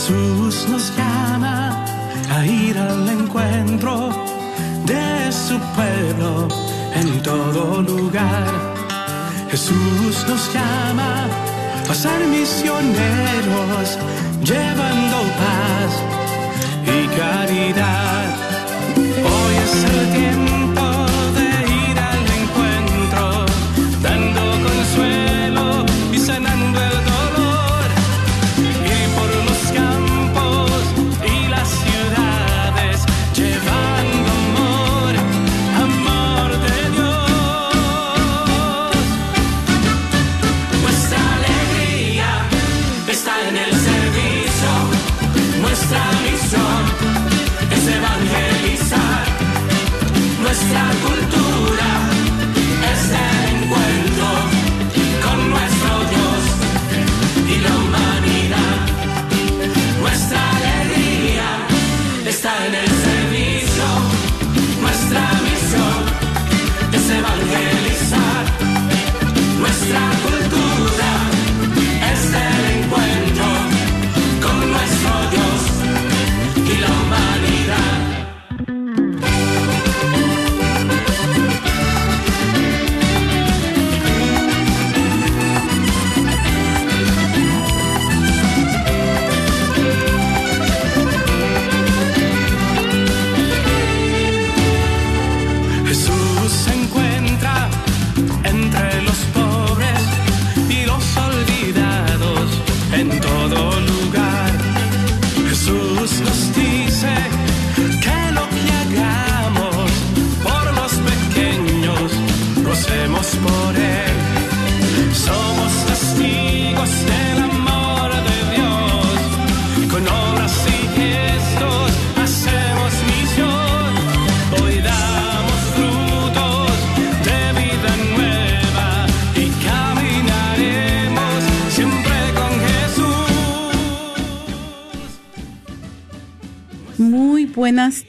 Jesús nos llama a ir al encuentro de su pueblo en todo lugar. Jesús nos llama a ser misioneros, llevando paz y caridad. Hoy es el tiempo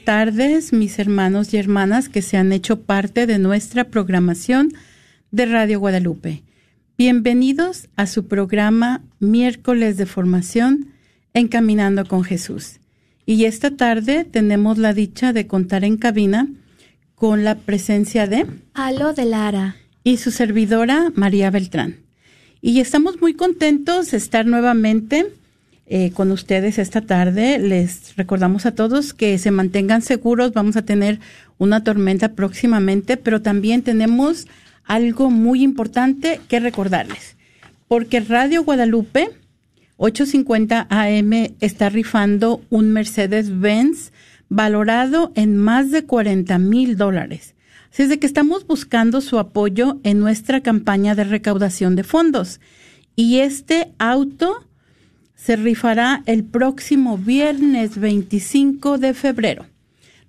tardes, mis hermanos y hermanas que se han hecho parte de nuestra programación de Radio Guadalupe. Bienvenidos a su programa Miércoles de Formación Encaminando con Jesús. Y esta tarde tenemos la dicha de contar en cabina con la presencia de Alo de Lara. y su servidora María Beltrán. Y estamos muy contentos de estar nuevamente eh, con ustedes esta tarde. Les recordamos a todos que se mantengan seguros. Vamos a tener una tormenta próximamente, pero también tenemos algo muy importante que recordarles. Porque Radio Guadalupe 850 AM está rifando un Mercedes-Benz valorado en más de 40 mil dólares. Así es de que estamos buscando su apoyo en nuestra campaña de recaudación de fondos. Y este auto se rifará el próximo viernes 25 de febrero.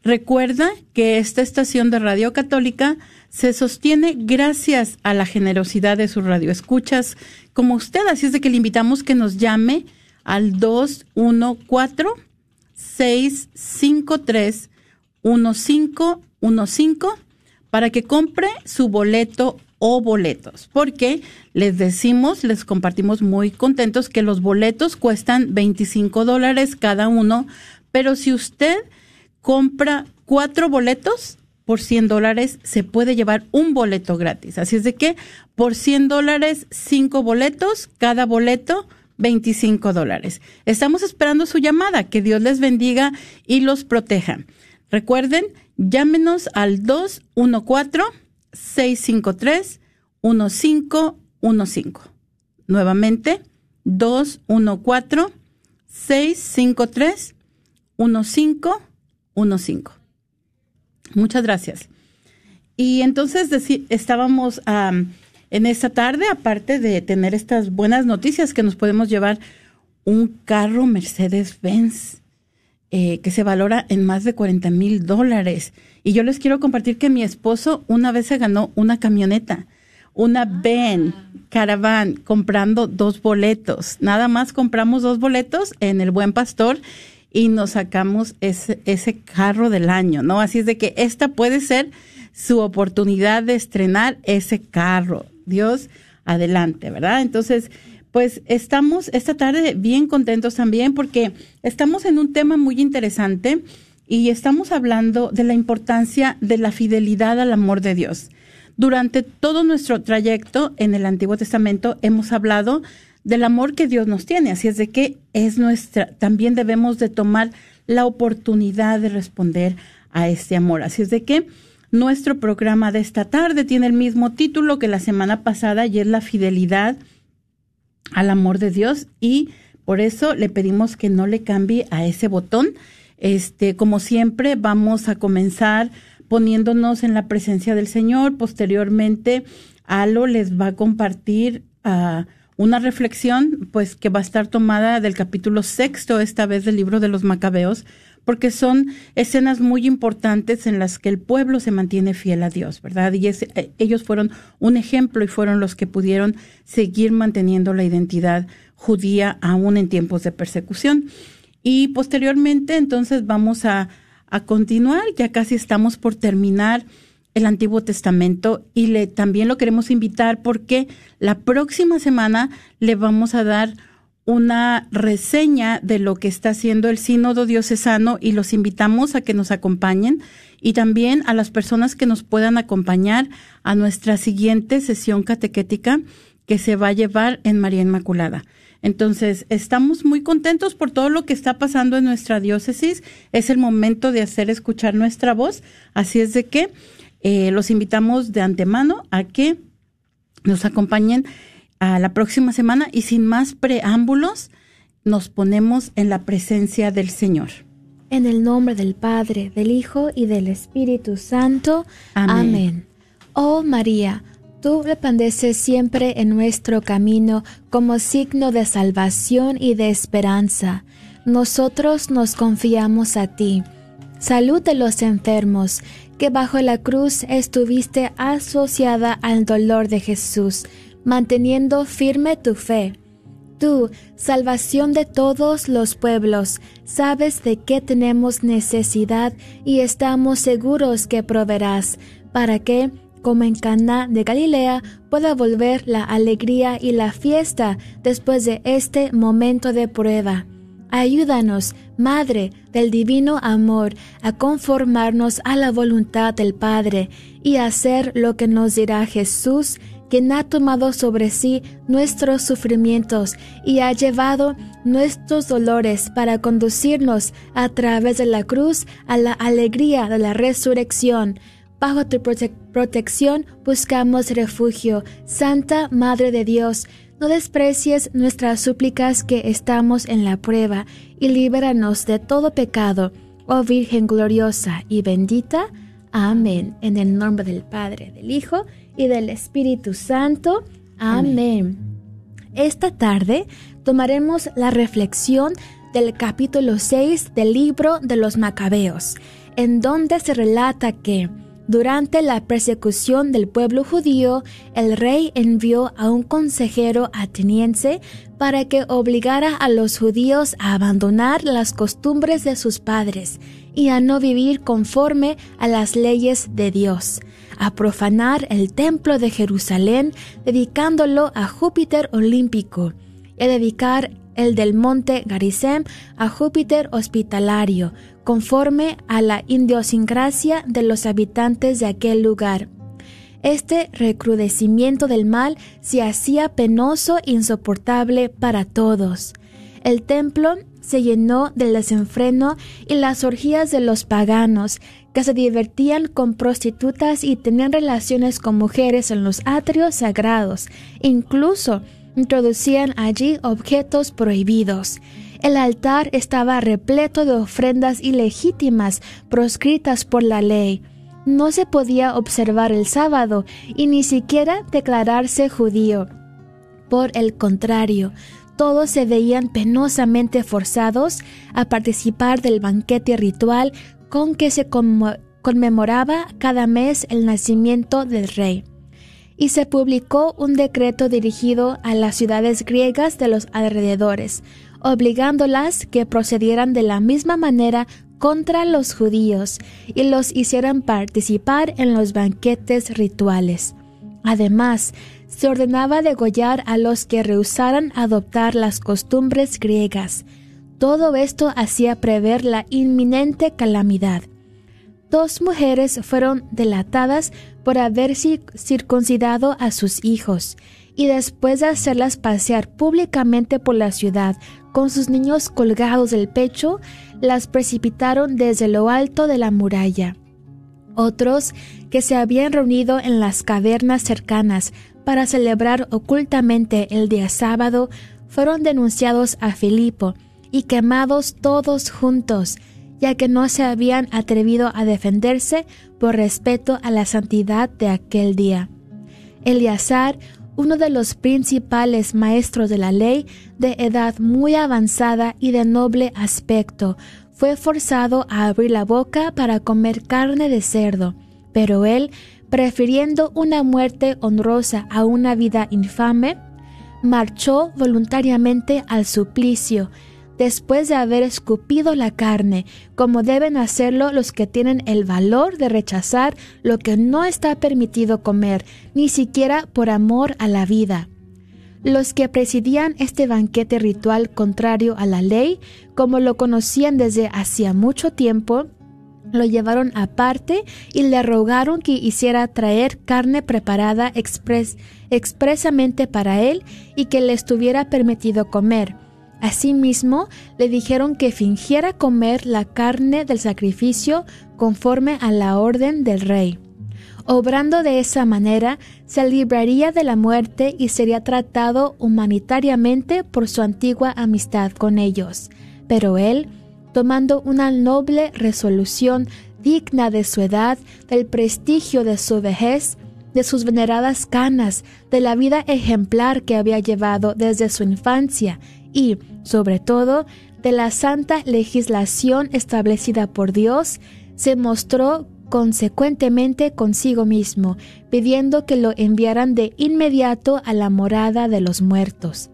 Recuerda que esta estación de Radio Católica se sostiene gracias a la generosidad de sus radioescuchas como usted. Así es de que le invitamos que nos llame al 214-653-1515 para que compre su boleto o boletos. Porque les decimos, les compartimos muy contentos que los boletos cuestan 25 dólares cada uno, pero si usted compra cuatro boletos por 100 dólares, se puede llevar un boleto gratis. Así es de que por 100 dólares, cinco boletos, cada boleto 25 dólares. Estamos esperando su llamada. Que Dios les bendiga y los proteja. Recuerden, llámenos al 214-653-1515. Nuevamente, 214-653-1515. Muchas gracias. Y entonces estábamos am, en esta tarde, aparte de tener estas buenas noticias, que nos podemos llevar un carro Mercedes-Benz eh, que se valora en más de 40 mil dólares. Y yo les quiero compartir que mi esposo una vez se ganó una camioneta, una Ben Caravan, comprando dos boletos. Nada más compramos dos boletos en el Buen Pastor y nos sacamos ese, ese carro del año, ¿no? Así es de que esta puede ser su oportunidad de estrenar ese carro. Dios, adelante, ¿verdad? Entonces, Pues estamos esta tarde bien contentos también porque estamos en un tema muy interesante y estamos hablando de la importancia de la fidelidad al amor de Dios. Durante todo nuestro trayecto en el Antiguo Testamento hemos hablado del amor que Dios nos tiene, así es de que es nuestra, también debemos de tomar la oportunidad de responder a este amor. Así es de que nuestro programa de esta tarde tiene el mismo título que la semana pasada y es la fidelidad al amor de Dios y por eso le pedimos que no le cambie a ese botón. Este, como siempre, vamos a comenzar poniéndonos en la presencia del Señor. Posteriormente, Alo les va a compartir uh, una reflexión, pues que va a estar tomada del capítulo sexto, esta vez del libro de los Macabeos, porque son escenas muy importantes en las que el pueblo se mantiene fiel a Dios, ¿verdad? Y eh, ellos fueron un ejemplo y fueron los que pudieron seguir manteniendo la identidad judía aún en tiempos de persecución. Y posteriormente, entonces, vamos a, a continuar, ya casi estamos por terminar el Antiguo Testamento y le también lo queremos invitar porque la próxima semana le vamos a dar una reseña de lo que está haciendo el Sínodo Diocesano y los invitamos a que nos acompañen y también a las personas que nos puedan acompañar a nuestra siguiente sesión catequética que se va a llevar en María Inmaculada. Entonces, estamos muy contentos por todo lo que está pasando en nuestra diócesis. Es el momento de hacer escuchar nuestra voz. Así es de que eh, los invitamos de antemano a que nos acompañen a la próxima semana y sin más preámbulos, nos ponemos en la presencia del Señor. En el nombre del Padre, del Hijo y del Espíritu Santo. Amén. Oh María, tú resplandeces siempre en nuestro camino como signo de salvación y de esperanza. Nosotros nos confiamos a ti. Salud de los enfermos que bajo la cruz estuviste asociada al dolor de Jesús, manteniendo firme tu fe. Tú, salvación de todos los pueblos, sabes de qué tenemos necesidad y estamos seguros que proveerás, para que, como en Cana de Galilea, pueda volver la alegría y la fiesta después de este momento de prueba. Ayúdanos, Madre del Divino Amor, a conformarnos a la voluntad del Padre y a hacer lo que nos dirá Jesús, quien ha tomado sobre sí nuestros sufrimientos y ha llevado nuestros dolores para conducirnos a través de la cruz a la alegría de la resurrección. Bajo tu protección buscamos refugio, Santa Madre de Dios, no desprecies nuestras súplicas que estamos en la prueba, y líbranos de todo pecado, oh Virgen gloriosa y bendita. Amén. En el nombre del Padre, del Hijo del Espíritu Santo. Amén. Esta tarde tomaremos la reflexión del capítulo 6 del libro de los Macabeos, en donde se relata que durante la persecución del pueblo judío, el rey envió a un consejero ateniense para que obligara a los judíos a abandonar las costumbres de sus padres y a no vivir conforme a las leyes de Dios, a profanar el templo de Jerusalén dedicándolo a Júpiter olímpico y a dedicar el del monte Garizem a Júpiter hospitalario, conforme a la idiosincrasia de los habitantes de aquel lugar. Este recrudecimiento del mal se hacía penoso e insoportable para todos. El templo se llenó del desenfreno y las orgías de los paganos, que se divertían con prostitutas y tenían relaciones con mujeres en los atrios sagrados. Incluso introducían allí objetos prohibidos. El altar estaba repleto de ofrendas ilegítimas proscritas por la ley. No se podía observar el sábado y ni siquiera declararse judío. Por el contrario, todos se veían penosamente forzados a participar del banquete ritual con que se conmemoraba cada mes el nacimiento del rey y se publicó un decreto dirigido a las ciudades griegas de los alrededores, obligándolas que procedieran de la misma manera contra los judíos y los hicieran participar en los banquetes rituales. Además, se ordenaba degollar a los que rehusaran adoptar las costumbres griegas. Todo esto hacía prever la inminente calamidad. Dos mujeres fueron delatadas por haber circuncidado a sus hijos, y después de hacerlas pasear públicamente por la ciudad con sus niños colgados del pecho, las precipitaron desde lo alto de la muralla. Otros, que se habían reunido en las cavernas cercanas para celebrar ocultamente el día sábado, fueron denunciados a Filipo y quemados todos juntos, ya que no se habían atrevido a defenderse por respeto a la santidad de aquel día. Eleazar, uno de los principales maestros de la ley, de edad muy avanzada y de noble aspecto, fue forzado a abrir la boca para comer carne de cerdo, pero él, prefiriendo una muerte honrosa a una vida infame, marchó voluntariamente al suplicio, después de haber escupido la carne, como deben hacerlo los que tienen el valor de rechazar lo que no está permitido comer, ni siquiera por amor a la vida. Los que presidían este banquete ritual contrario a la ley, como lo conocían desde hacía mucho tiempo, lo llevaron aparte y le rogaron que hiciera traer carne preparada expresamente para él y que le estuviera permitido comer Asimismo, le dijeron que fingiera comer la carne del sacrificio conforme a la orden del rey. Obrando de esa manera, se libraría de la muerte y sería tratado humanitariamente por su antigua amistad con ellos. Pero él, tomando una noble resolución digna de su edad, del prestigio de su vejez, de sus veneradas canas, de la vida ejemplar que había llevado desde su infancia y, sobre todo, de la santa legislación establecida por Dios, se mostró consecuentemente consigo mismo, pidiendo que lo enviaran de inmediato a la morada de los muertos.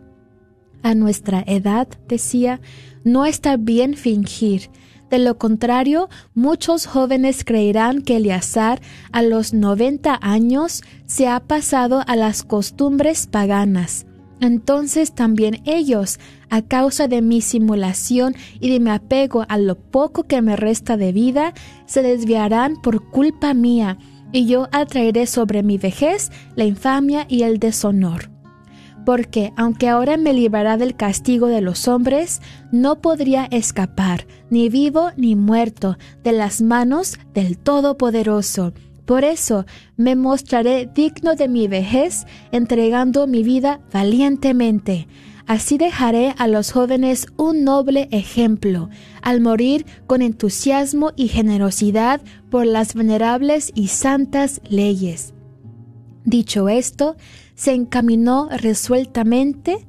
A nuestra edad, decía, no está bien fingir. De lo contrario, muchos jóvenes creerán que Eleazar a los 90 años se ha pasado a las costumbres paganas entonces también ellos, a causa de mi simulación y de mi apego a lo poco que me resta de vida, se desviarán por culpa mía, y yo atraeré sobre mi vejez la infamia y el deshonor. Porque aunque ahora me librará del castigo de los hombres, no podría escapar, ni vivo ni muerto, de las manos del Todopoderoso por eso me mostraré digno de mi vejez, entregando mi vida valientemente. Así dejaré a los jóvenes un noble ejemplo, al morir con entusiasmo y generosidad por las venerables y santas leyes. Dicho esto, se encaminó resueltamente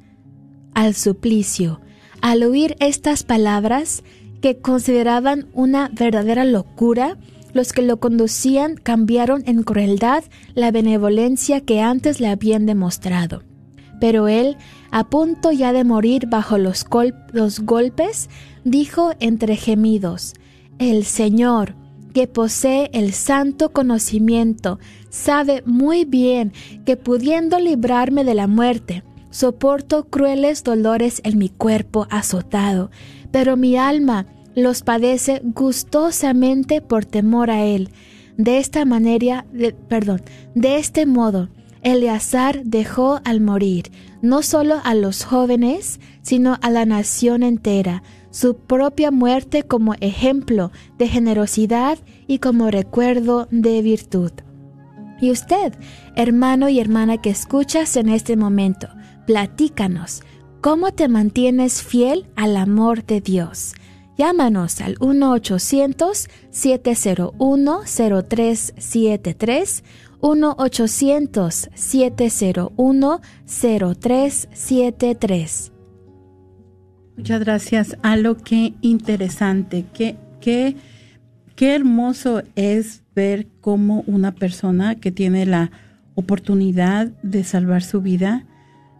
al suplicio. Al oír estas palabras, que consideraban una verdadera locura, los que lo conducían cambiaron en crueldad la benevolencia que antes le habían demostrado. Pero él, a punto ya de morir bajo los, golpes, dijo entre gemidos, El Señor, que posee el santo conocimiento, sabe muy bien que pudiendo librarme de la muerte, soporto crueles dolores en mi cuerpo azotado, pero mi alma los padece gustosamente por temor a él. De esta manera, perdón, de este modo, Eleazar dejó al morir no solo a los jóvenes, sino a la nación entera, su propia muerte como ejemplo de generosidad y como recuerdo de virtud. Y usted, hermano y hermana que escuchas en este momento, platícanos, ¿cómo te mantienes fiel al amor de Dios? Llámanos al 1-800-701-0373, 1-800-701-0373. Muchas gracias a lo que interesante, qué, qué, qué hermoso es ver cómo una persona que tiene la oportunidad de salvar su vida,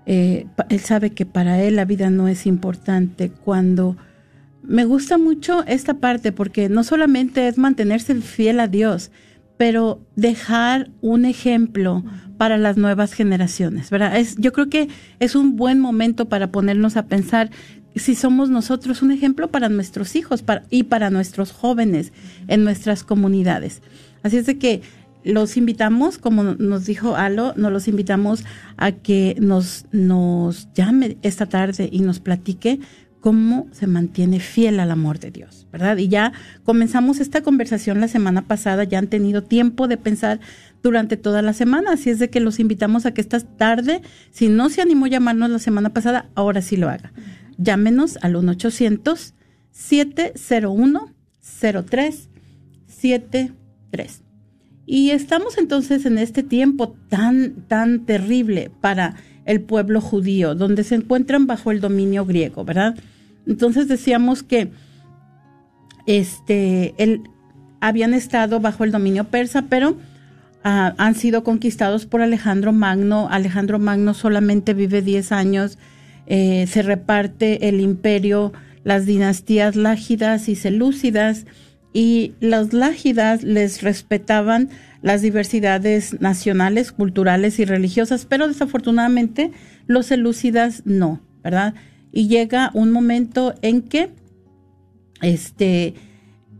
eh, él sabe que para él la vida no es importante cuando me gusta mucho esta parte porque no solamente es mantenerse fiel a Dios, pero dejar un ejemplo para las nuevas generaciones, ¿verdad? Es, yo creo que es un buen momento para ponernos a pensar si somos nosotros un ejemplo para nuestros hijos para, y para nuestros jóvenes en nuestras comunidades. Así es de que los invitamos, como nos dijo Alo, nos los invitamos a que nos, nos llame esta tarde y nos platique cómo se mantiene fiel al amor de Dios, ¿verdad? Y ya comenzamos esta conversación la semana pasada, ya han tenido tiempo de pensar durante toda la semana, así es de que los invitamos a que esta tarde, si no se animó a llamarnos la semana pasada, ahora sí lo haga. Llámenos al 1-800-701-0373. Y estamos entonces en este tiempo tan, tan terrible para el pueblo judío, donde se encuentran bajo el dominio griego, ¿verdad? Entonces decíamos que este, el, habían estado bajo el dominio persa, pero ah, han sido conquistados por Alejandro Magno. Alejandro Magno solamente vive 10 años, eh, se reparte el imperio, las dinastías lágidas y selúcidas, y los lágidas les respetaban las diversidades nacionales, culturales y religiosas, pero desafortunadamente los selúcidas no, ¿verdad? Y llega un momento en que este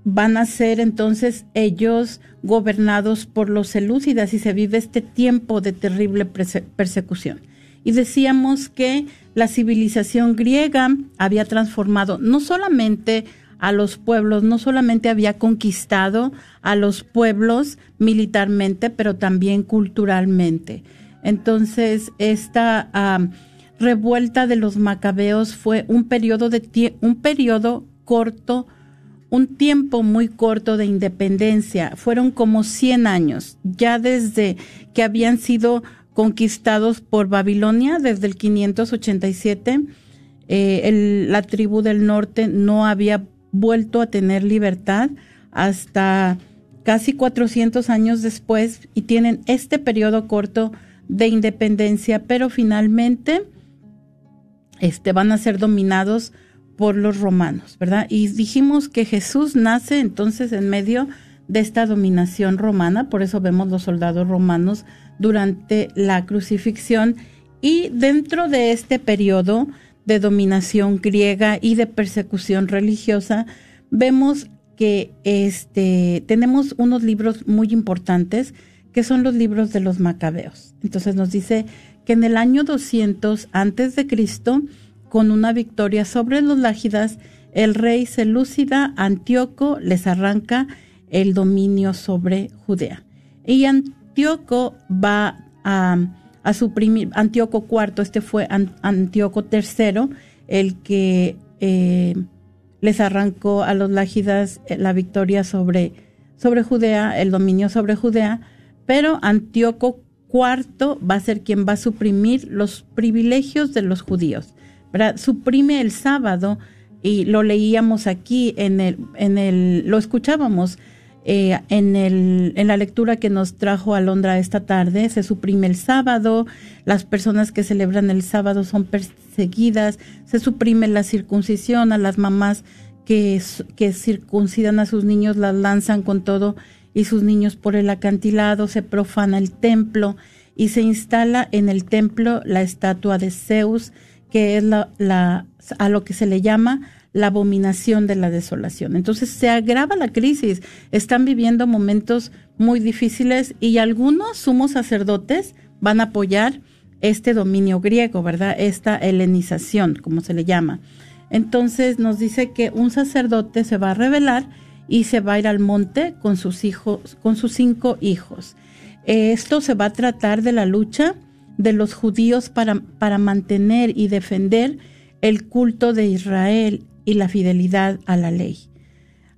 van a ser entonces ellos gobernados por los selúcidas y se vive este tiempo de terrible persecución. Y decíamos que la civilización griega había transformado no solamente a los pueblos, no solamente había conquistado a los pueblos militarmente, pero también culturalmente. Entonces, esta revuelta de los macabeos fue un periodo de un periodo corto, un tiempo muy corto de independencia. Fueron como 100 años, ya desde que habían sido conquistados por Babilonia desde el 587. Eh, la tribu del norte no había vuelto a tener libertad hasta casi 400 años después y tienen este periodo corto de independencia, pero finalmente este, van a ser dominados por los romanos, ¿verdad? Y dijimos que Jesús nace entonces en medio de esta dominación romana, por eso vemos los soldados romanos durante la crucifixión y dentro de este periodo de dominación griega y de persecución religiosa, vemos que este, tenemos unos libros muy importantes que son los libros de los macabeos. Entonces nos dice que en el año 200 antes de Cristo, con una victoria sobre los lágidas, el rey Selúcida Antíoco les arranca el dominio sobre Judea. Y Antíoco va a a suprimir Antíoco IV, este fue Antíoco III, el que eh, les arrancó a los lágidas eh, la victoria sobre, sobre Judea, el dominio sobre Judea, pero Antíoco IV va a ser quien va a suprimir los privilegios de los judíos. Suprime el sábado y lo leíamos aquí en el, en el, lo escuchábamos eh, en, el, en la lectura que nos trajo Alondra esta tarde, se suprime el sábado, las personas que celebran el sábado son perseguidas, se suprime la circuncisión, a las mamás que, que circuncidan a sus niños las lanzan con todo y sus niños por el acantilado, se profana el templo y se instala en el templo la estatua de Zeus, que es la, la, a lo que se le llama la abominación de la desolación. Entonces se agrava la crisis, están viviendo momentos muy difíciles y algunos sumos sacerdotes van a apoyar este dominio griego, ¿verdad? Esta helenización, como se le llama. Entonces nos dice que un sacerdote se va a rebelar y se va a ir al monte con sus hijos, con sus cinco hijos. Esto se va a tratar de la lucha de los judíos para, para mantener y defender el culto de Israel y la fidelidad a la ley.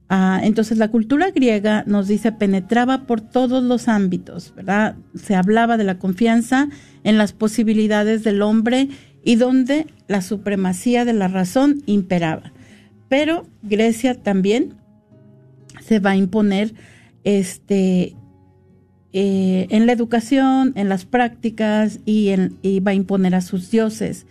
Ah, entonces la cultura griega nos dice penetraba por todos los ámbitos, ¿verdad? Se hablaba de la confianza en las posibilidades del hombre y donde la supremacía de la razón imperaba. Pero Grecia también se va a imponer este, eh, en la educación, en las prácticas y, en, y va a imponer a sus dioses.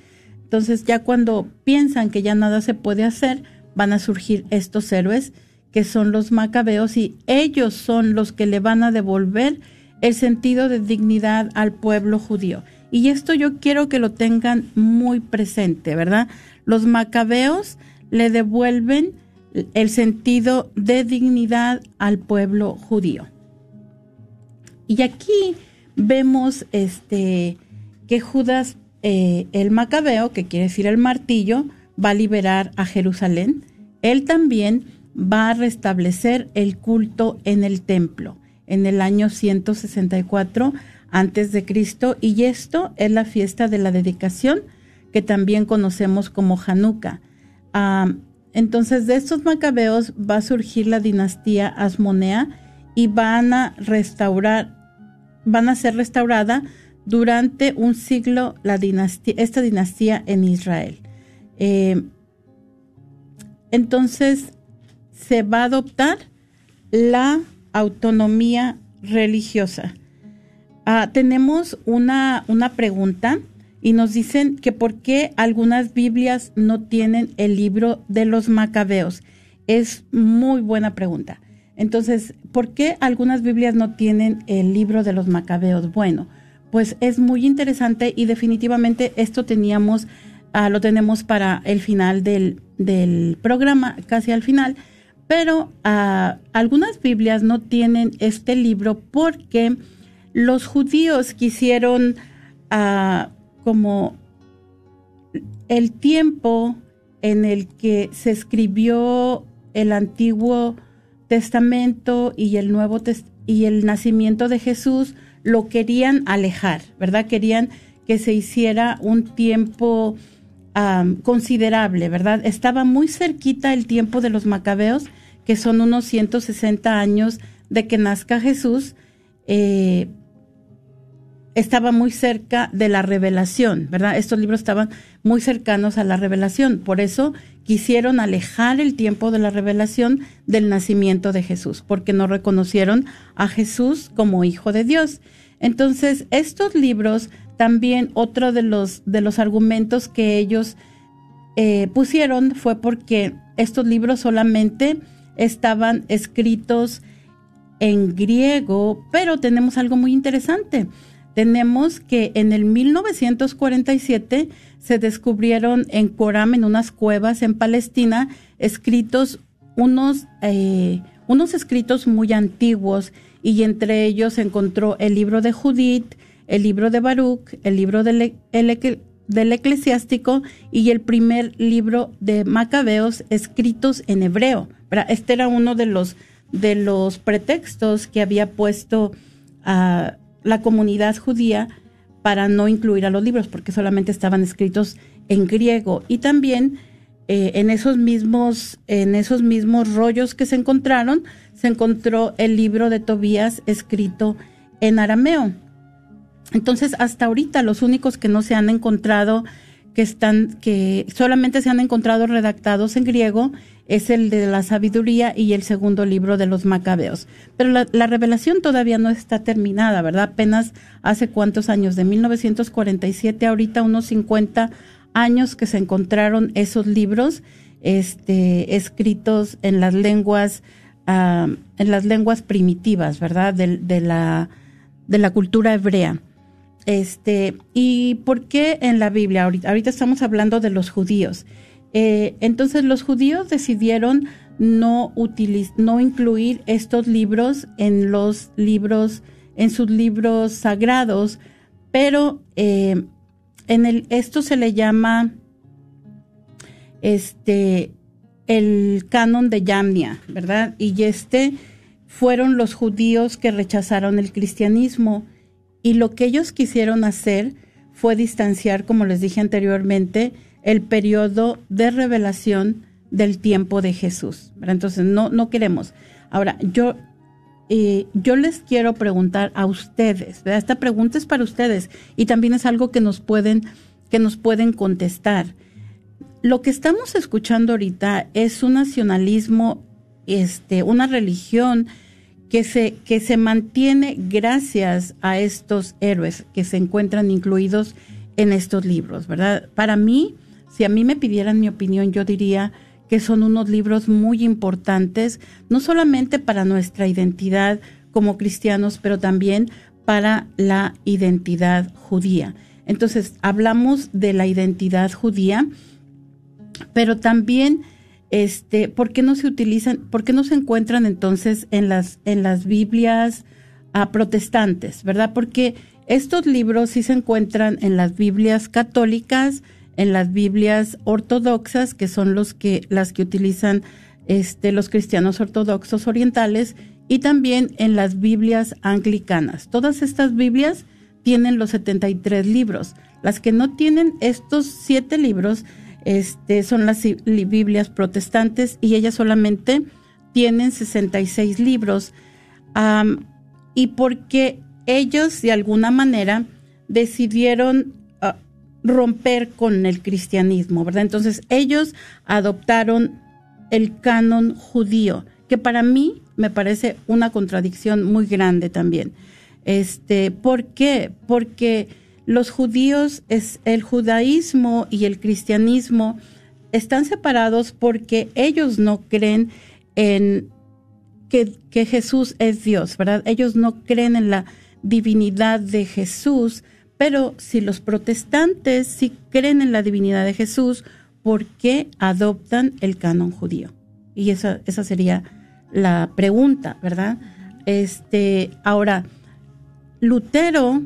Entonces ya cuando piensan que ya nada se puede hacer, van a surgir estos héroes que son los macabeos y ellos son los que le van a devolver el sentido de dignidad al pueblo judío. Y esto yo quiero que lo tengan muy presente, ¿verdad? Los macabeos le devuelven el sentido de dignidad al pueblo judío. Y aquí vemos este que Judas eh, el macabeo, que quiere decir el martillo, va a liberar a Jerusalén. Él también va a restablecer el culto en el templo en el año 164 antes de Cristo y esto es la fiesta de la dedicación que también conocemos como Hanukkah. Ah, entonces de estos macabeos va a surgir la dinastía Asmonea y van a restaurar, van a ser restaurada durante un siglo esta dinastía en Israel. Eh, entonces se va a adoptar la autonomía religiosa. Ah, tenemos una, una pregunta y nos dicen que por qué algunas Biblias no tienen el libro de los macabeos. Es muy buena pregunta. Entonces, ¿por qué algunas Biblias no tienen el libro de los macabeos? Bueno, pues es muy interesante y definitivamente esto teníamos, ah, lo tenemos para el final del, programa, casi al final. Pero ah, algunas Biblias no tienen este libro porque los judíos quisieron ah, como el tiempo en el que se escribió el Antiguo Testamento y el Nuevo y el nacimiento de Jesús lo querían alejar, ¿verdad? Querían que se hiciera un tiempo considerable, ¿verdad? Estaba muy cerquita el tiempo de los macabeos que son unos 160 años de que nazca Jesús, eh, estaba muy cerca de la revelación, ¿verdad? Estos libros estaban muy cercanos a la revelación, por eso quisieron alejar el tiempo de la revelación del nacimiento de Jesús, porque no reconocieron a Jesús como hijo de Dios. Entonces, estos libros también otro de los de los argumentos que ellos eh, pusieron fue porque estos libros solamente estaban escritos en griego, pero tenemos algo muy interesante. Tenemos que en el 1947 se descubrieron en Coram, en unas cuevas en Palestina, escritos unos, eh, unos escritos muy antiguos y entre ellos se encontró el libro de Judith, el libro de Baruch, el libro del, del eclesiástico y el primer libro de Macabeos escritos en hebreo. Este era uno de los, de los pretextos que había puesto a la comunidad judía para no incluir a los libros, porque solamente estaban escritos en griego. Y también eh, en, esos mismos, en esos mismos rollos que se encontraron, se encontró el libro de Tobías escrito en arameo. Entonces, hasta ahorita los únicos que no se han encontrado, que están, que solamente se han encontrado redactados en griego, es el de la sabiduría y el segundo libro de los macabeos. Pero la, revelación todavía no está terminada, ¿verdad? Apenas hace cuántos años, de 1947 ahorita unos 50 años que se encontraron esos libros este, escritos en las lenguas, ah, en las lenguas primitivas, ¿verdad? De, de, la, de la cultura hebrea. Este, ¿y por qué en la Biblia? Ahorita, ahorita estamos hablando de los judíos. Eh, entonces los judíos decidieron no, incluir estos libros en los libros, en sus libros sagrados, pero eh, esto se le llama este el canon de Yamnia, ¿verdad? Y este fueron los judíos que rechazaron el cristianismo y lo que ellos quisieron hacer fue distanciar, como les dije anteriormente, el periodo de revelación del tiempo de Jesús. Entonces, no, no queremos. Ahora, yo, eh, yo les quiero preguntar a ustedes, esta pregunta es para ustedes y también es algo que nos pueden, que nos pueden contestar. Lo que estamos escuchando ahorita es un nacionalismo, este, una religión que se, que se mantiene gracias a estos héroes que se encuentran incluidos en estos libros, ¿verdad? Para mí, si a mí me pidieran mi opinión, yo diría que son unos libros muy importantes, no solamente para nuestra identidad como cristianos, pero también para la identidad judía. Entonces, hablamos de la identidad judía, pero también este, ¿por qué no se utilizan, por qué no se encuentran entonces en las en las Biblias ah, protestantes, ¿verdad? Porque estos libros sí se encuentran en las Biblias católicas, en las Biblias ortodoxas, que son los que las que utilizan este, los cristianos ortodoxos orientales, y también en las Biblias anglicanas. Todas estas Biblias tienen los 73 libros. Las que no tienen estos siete libros este, son las Biblias protestantes y ellas solamente tienen 66 libros. y porque ellos de alguna manera decidieron romper con el cristianismo, ¿verdad? Entonces ellos adoptaron el canon judío, que para mí me parece una contradicción muy grande también. Este, ¿por qué? Porque los judíos es el judaísmo y el cristianismo están separados porque ellos no creen en que, que Jesús es Dios, ¿verdad? Ellos no creen en la divinidad de Jesús, pero si los protestantes sí creen en la divinidad de Jesús, ¿por qué adoptan el canon judío? Y esa, esa sería la pregunta, ¿verdad? Este, ahora, Lutero,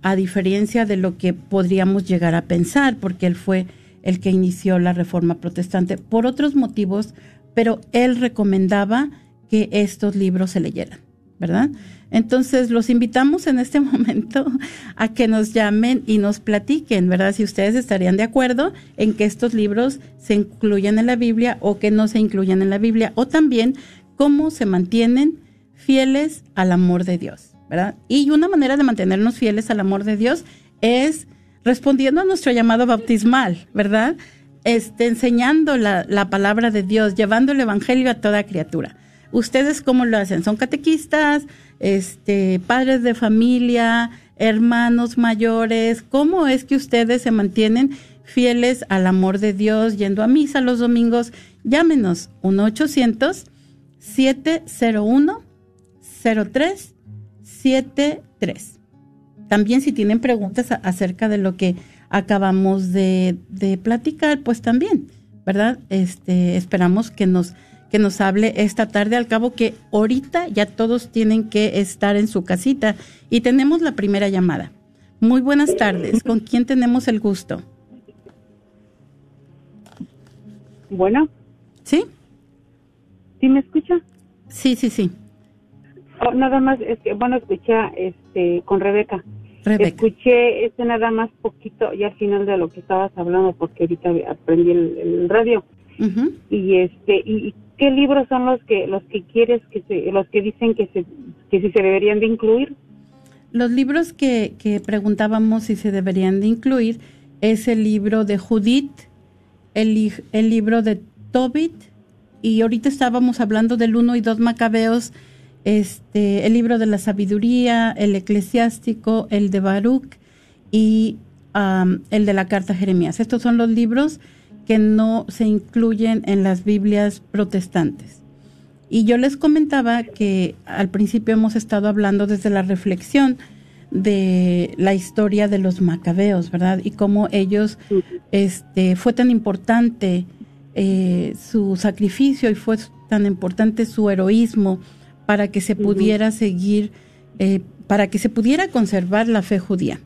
a diferencia de lo que podríamos llegar a pensar, porque él fue el que inició la reforma protestante por otros motivos, pero él recomendaba que estos libros se leyeran, ¿verdad? Entonces, los invitamos en este momento a que nos llamen y nos platiquen, ¿verdad? Si ustedes estarían de acuerdo en que estos libros se incluyan en la Biblia o que no se incluyan en la Biblia, o también cómo se mantienen fieles al amor de Dios, ¿verdad? Y una manera de mantenernos fieles al amor de Dios es respondiendo a nuestro llamado bautismal, ¿verdad? Este, enseñando la, la palabra de Dios, llevando el Evangelio a toda criatura. ¿Ustedes cómo lo hacen? ¿Son catequistas? este, padres de familia, hermanos mayores, ¿cómo es que ustedes se mantienen fieles al amor de Dios yendo a misa los domingos? Llámenos 1-800-701-0373. También si tienen preguntas acerca de lo que acabamos de, de platicar, pues también, ¿verdad? Este, esperamos que nos que nos hable esta tarde, al cabo que ahorita ya todos tienen que estar en su casita y tenemos la primera llamada. Muy buenas tardes, ¿con quién tenemos el gusto? Bueno. ¿Sí? ¿Sí me escucha? Sí, sí, sí. Oh, nada más, que bueno, escuché este, con Rebeca. Rebeca. Escuché este nada más poquito y al final de lo que estabas hablando porque ahorita aprendí el, radio. Y este y ¿qué libros son los que los que quieres que se, los que dicen que se que si se deberían de incluir? Los libros que, preguntábamos si se deberían de incluir es el libro de Judith, el, el libro de Tobit y ahorita estábamos hablando del 1 y 2 Macabeos, este, el libro de la sabiduría, el eclesiástico, el de Baruch y el de la carta Jeremías. Estos son los libros que no se incluyen en las Biblias protestantes. Y yo les comentaba que al principio hemos estado hablando desde la reflexión de la historia de los macabeos, ¿verdad? Y cómo ellos, este, fue tan importante eh, su sacrificio y fue tan importante su heroísmo para que se pudiera seguir, eh, para que se pudiera conservar la fe judía.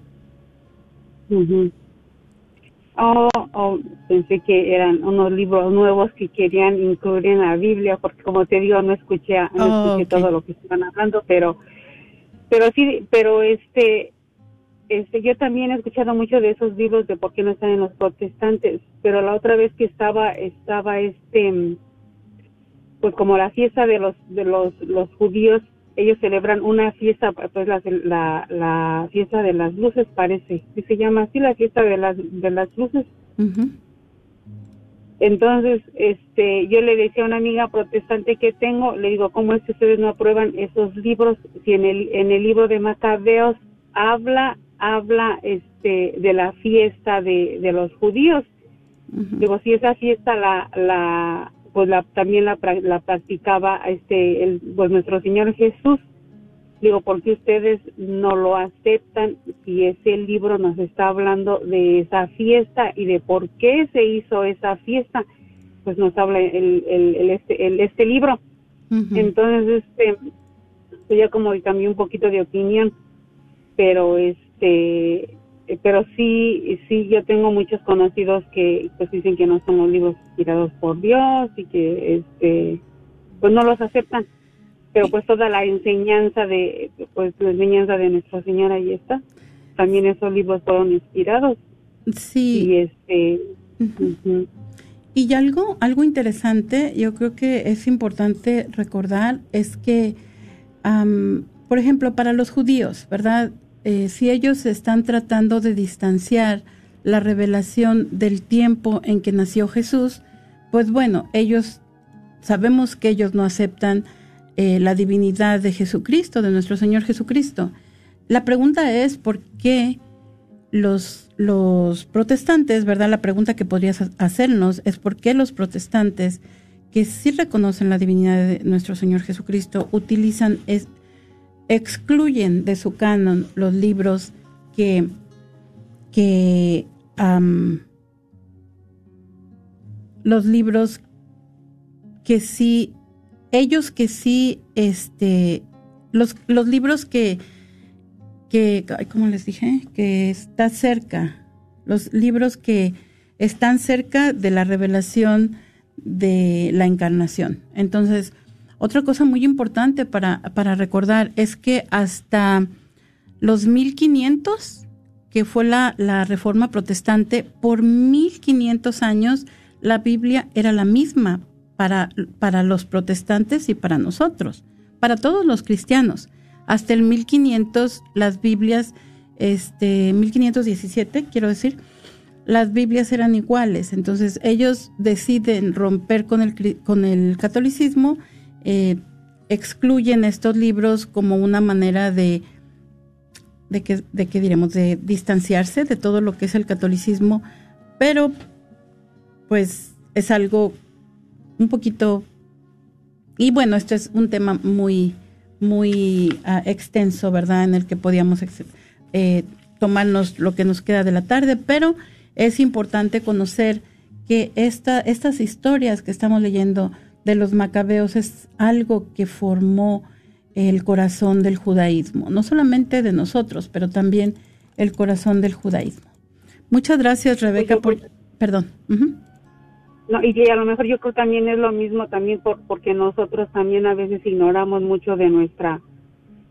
Oh, oh, pensé que eran unos libros nuevos que querían incluir en la Biblia, porque como te digo, no escuché, no oh, escuché todo lo que estaban hablando, pero, pero sí, pero este, este, yo también he escuchado mucho de esos libros de por qué no están en los protestantes, pero la otra vez que estaba, estaba este, pues como la fiesta de los, de los, los judíos ellos celebran una fiesta, pues la, la, fiesta de las luces parece, y se llama así la fiesta de las, de las luces. Entonces, este, yo le decía a una amiga protestante que tengo, le digo, ¿cómo es que ustedes no aprueban esos libros? Si en el, en el libro de Macabeos habla, habla, este, de la fiesta de, de los judíos. Digo, si esa fiesta la, la, pues la, también la, la practicaba este el, pues nuestro Señor Jesús Digo, ¿por qué ustedes no lo aceptan si ese libro nos está hablando de esa fiesta y de por qué se hizo esa fiesta? Pues nos habla el, el, este, este libro. Entonces, este, pues ya como cambié un poquito de opinión, pero este, pero sí, sí, yo tengo muchos conocidos que pues dicen que no son los libros inspirados por Dios y que este, pues no los aceptan. Pero pues toda la enseñanza de pues la enseñanza de Nuestra Señora ahí está también esos libros fueron inspirados. Sí. Y este y algo algo interesante yo creo que es importante recordar es que por ejemplo para los judíos verdad eh, si ellos están tratando de distanciar la revelación del tiempo en que nació Jesús pues bueno ellos sabemos que ellos no aceptan eh, la divinidad de Jesucristo, de nuestro Señor Jesucristo. La pregunta es por qué los, los protestantes, ¿verdad? La pregunta que podrías hacernos es por qué los protestantes que sí reconocen la divinidad de nuestro Señor Jesucristo utilizan, excluyen de su canon los libros que, que los libros que sí ellos que sí, este, los, los libros que, que, como les dije, que está cerca, los libros que están cerca de la revelación de la encarnación. Entonces, otra cosa muy importante para, para recordar es que hasta los 1500, que fue la, la reforma protestante, por 1500 años la Biblia era la misma para, para los protestantes y para nosotros, para todos los cristianos. Hasta el 1500 las Biblias, este 1517 quiero decir, las Biblias eran iguales. Entonces ellos deciden romper con el, con el catolicismo, eh, excluyen estos libros como una manera de, de que, diremos, de distanciarse de todo lo que es el catolicismo, pero pues es algo un poquito... Y bueno, esto es un tema muy, muy ah, extenso, ¿verdad? En el que podíamos eh, tomarnos lo que nos queda de la tarde, pero es importante conocer que esta, estas historias que estamos leyendo de los macabeos es algo que formó el corazón del judaísmo, no solamente de nosotros, pero también el corazón del judaísmo. Muchas gracias, Rebeca, por... Perdón. No, y a lo mejor yo creo también es lo mismo también por, porque nosotros también a veces ignoramos mucho de nuestra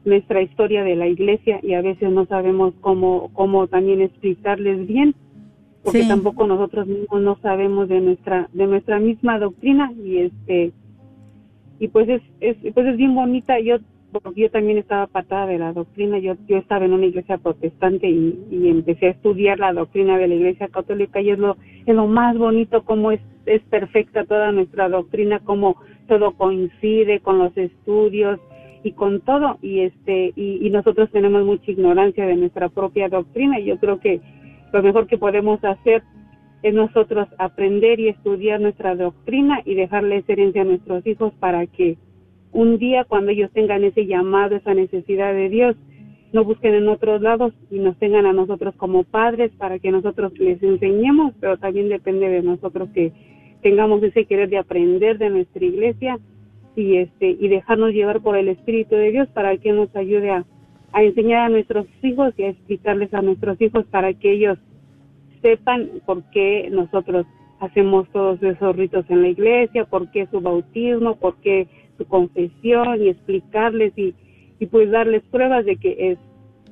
nuestra historia de la iglesia y a veces no sabemos cómo cómo también explicarles bien porque tampoco nosotros mismos no sabemos de nuestra de nuestra misma doctrina y este y pues es, es pues es bien bonita. Yo yo también estaba apartada de la doctrina, yo, yo estaba en una iglesia protestante y, empecé a estudiar la doctrina de la iglesia católica y es lo, es lo más bonito como es, es perfecta toda nuestra doctrina, como todo coincide con los estudios y con todo. Y este y, y nosotros tenemos mucha ignorancia de nuestra propia doctrina. Y yo creo que lo mejor que podemos hacer es nosotros aprender y estudiar nuestra doctrina y dejarle esa herencia a nuestros hijos para que un día cuando ellos tengan ese llamado, esa necesidad de Dios, no busquen en otros lados y nos tengan a nosotros como padres para que nosotros les enseñemos, pero también depende de nosotros que tengamos ese querer de aprender de nuestra iglesia y este y dejarnos llevar por el Espíritu de Dios para que nos ayude a, a enseñar a nuestros hijos y a explicarles a nuestros hijos para que ellos sepan por qué nosotros hacemos todos esos ritos en la iglesia, por qué su bautismo, por qué su confesión y explicarles y, y pues darles pruebas de que es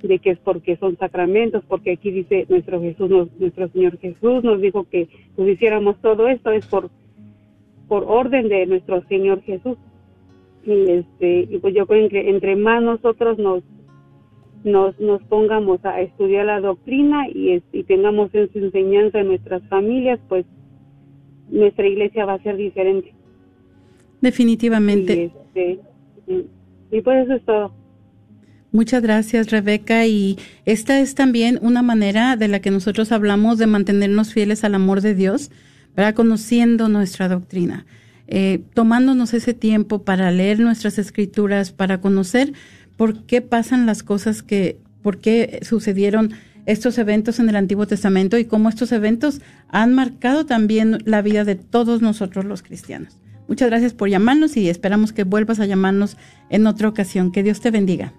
de que es porque son sacramentos, porque aquí dice nuestro Jesús, nuestro Señor Jesús nos dijo que nos hiciéramos todo esto es por por orden de nuestro Señor Jesús. Y este y pues yo creo que entre más nosotros nos nos, nos pongamos a estudiar la doctrina y, y tengamos esa enseñanza en nuestras familias, pues nuestra iglesia va a ser diferente. Definitivamente. Y, este, y pues eso es todo. Muchas gracias, Rebeca. Y esta es también una manera de la que nosotros hablamos de mantenernos fieles al amor de Dios, para conociendo nuestra doctrina, eh, tomándonos ese tiempo para leer nuestras escrituras, para conocer por qué pasan las cosas que, por qué sucedieron estos eventos en el Antiguo Testamento y cómo estos eventos han marcado también la vida de todos nosotros los cristianos. Muchas gracias por llamarnos y esperamos que vuelvas a llamarnos en otra ocasión. Que Dios te bendiga.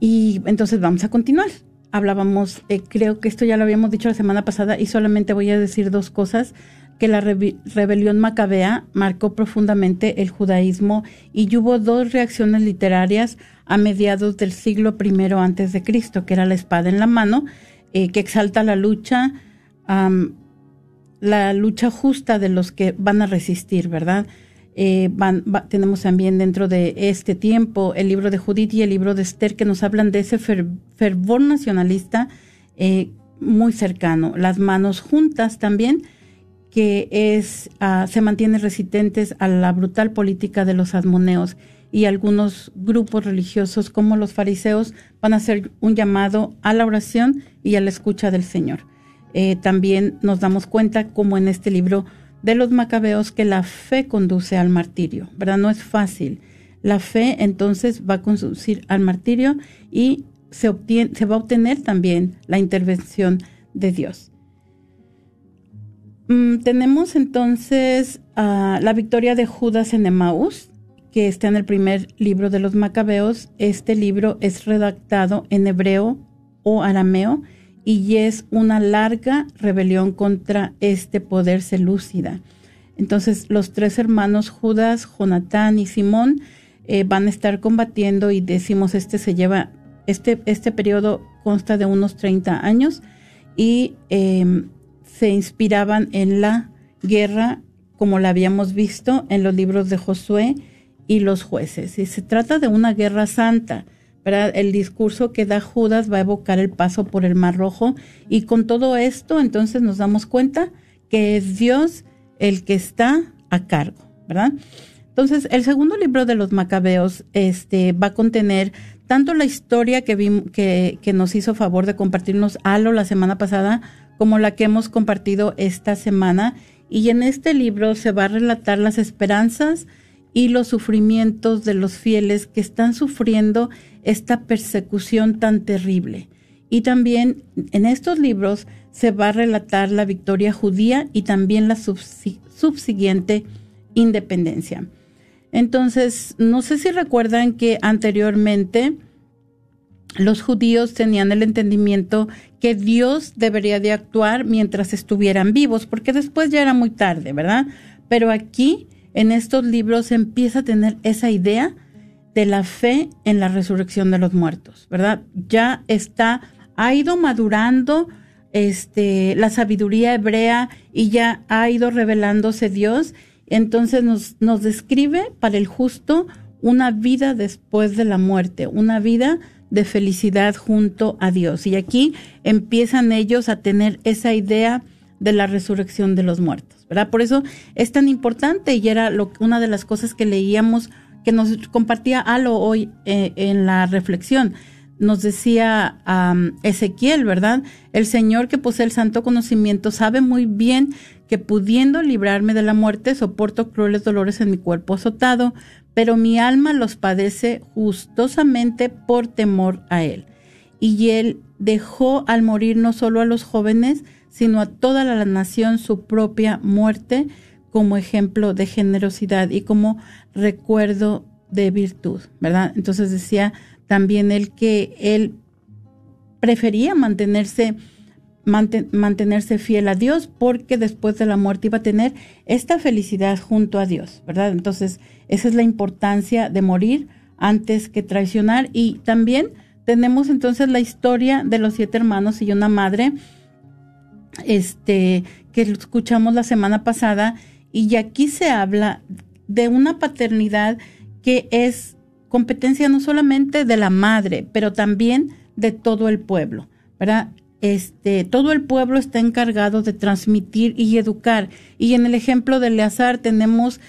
Y entonces vamos a continuar. Hablábamos, eh, creo que esto ya lo habíamos dicho la semana pasada y solamente voy a decir dos cosas que la rebelión macabea marcó profundamente el judaísmo y hubo dos reacciones literarias a mediados del siglo I antes de Cristo, que era la espada en la mano, eh, que exalta la lucha, la lucha justa de los que van a resistir, ¿verdad? Eh, tenemos también dentro de este tiempo el libro de Judith y el libro de Esther que nos hablan de ese fervor nacionalista eh, muy cercano. Las manos juntas también que es, ah, se mantiene resistentes a la brutal política de los asmoneos y algunos grupos religiosos como los fariseos van a hacer un llamado a la oración y a la escucha del Señor. Eh, también nos damos cuenta, como en este libro de los macabeos, que la fe conduce al martirio, ¿verdad? No es fácil. La fe entonces va a conducir al martirio y se, obtiene, se va a obtener también la intervención de Dios. Mm, tenemos entonces la victoria de Judas en Emaús, que está en el primer libro de los Macabeos. Este libro es redactado en hebreo o arameo y es una larga rebelión contra este poder selúcida. Entonces los tres hermanos Judas, Jonatán y Simón eh, van a estar combatiendo y decimos este se lleva, este, este periodo consta de unos 30 años y em, se inspiraban en la guerra como la habíamos visto en los libros de Josué y los jueces. Y se trata de una guerra santa. El discurso que da Judas va a evocar el paso por el Mar Rojo y con todo esto entonces nos damos cuenta que es Dios el que está a cargo, ¿verdad? Entonces, el segundo libro de los Macabeos este, va a contener tanto la historia que, que, que nos hizo favor de compartirnos Alo la semana pasada, como la que hemos compartido esta semana. Y en este libro se va a relatar las esperanzas y los sufrimientos de los fieles que están sufriendo esta persecución tan terrible. Y también en estos libros se va a relatar la victoria judía y también la subsiguiente independencia. Entonces, no sé si recuerdan que anteriormente los judíos tenían el entendimiento que Dios debería de actuar mientras estuvieran vivos, porque después ya era muy tarde, ¿verdad? Pero aquí, en estos libros, empieza a tener esa idea de la fe en la resurrección de los muertos, ¿verdad? Ya está, ha ido madurando este, la sabiduría hebrea y ya ha ido revelándose Dios. Entonces nos, nos describe para el justo una vida después de la muerte, una vida de felicidad junto a Dios. Y aquí empiezan ellos a tener esa idea de la resurrección de los muertos, ¿verdad? Por eso es tan importante y era lo, una de las cosas que leíamos, que nos compartía Alo hoy eh, en la reflexión. Nos decía Ezequiel, ¿verdad? El Señor que posee el santo conocimiento sabe muy bien que pudiendo librarme de la muerte, soporto crueles dolores en mi cuerpo azotado, pero mi alma los padece justosamente por temor a él. Y él dejó al morir no solo a los jóvenes, sino a toda la nación su propia muerte como ejemplo de generosidad y como recuerdo de virtud, ¿verdad? Entonces decía también él que él prefería mantenerse mantenerse fiel a Dios porque después de la muerte iba a tener esta felicidad junto a Dios, ¿verdad? Entonces, esa es la importancia de morir antes que traicionar. Y también tenemos entonces la historia de los siete hermanos y una madre, este, que escuchamos la semana pasada, y aquí se habla de una paternidad que es competencia no solamente de la madre, pero también de todo el pueblo, ¿verdad? Este, todo el pueblo está encargado de transmitir y educar. Y en el ejemplo de Eleazar tenemos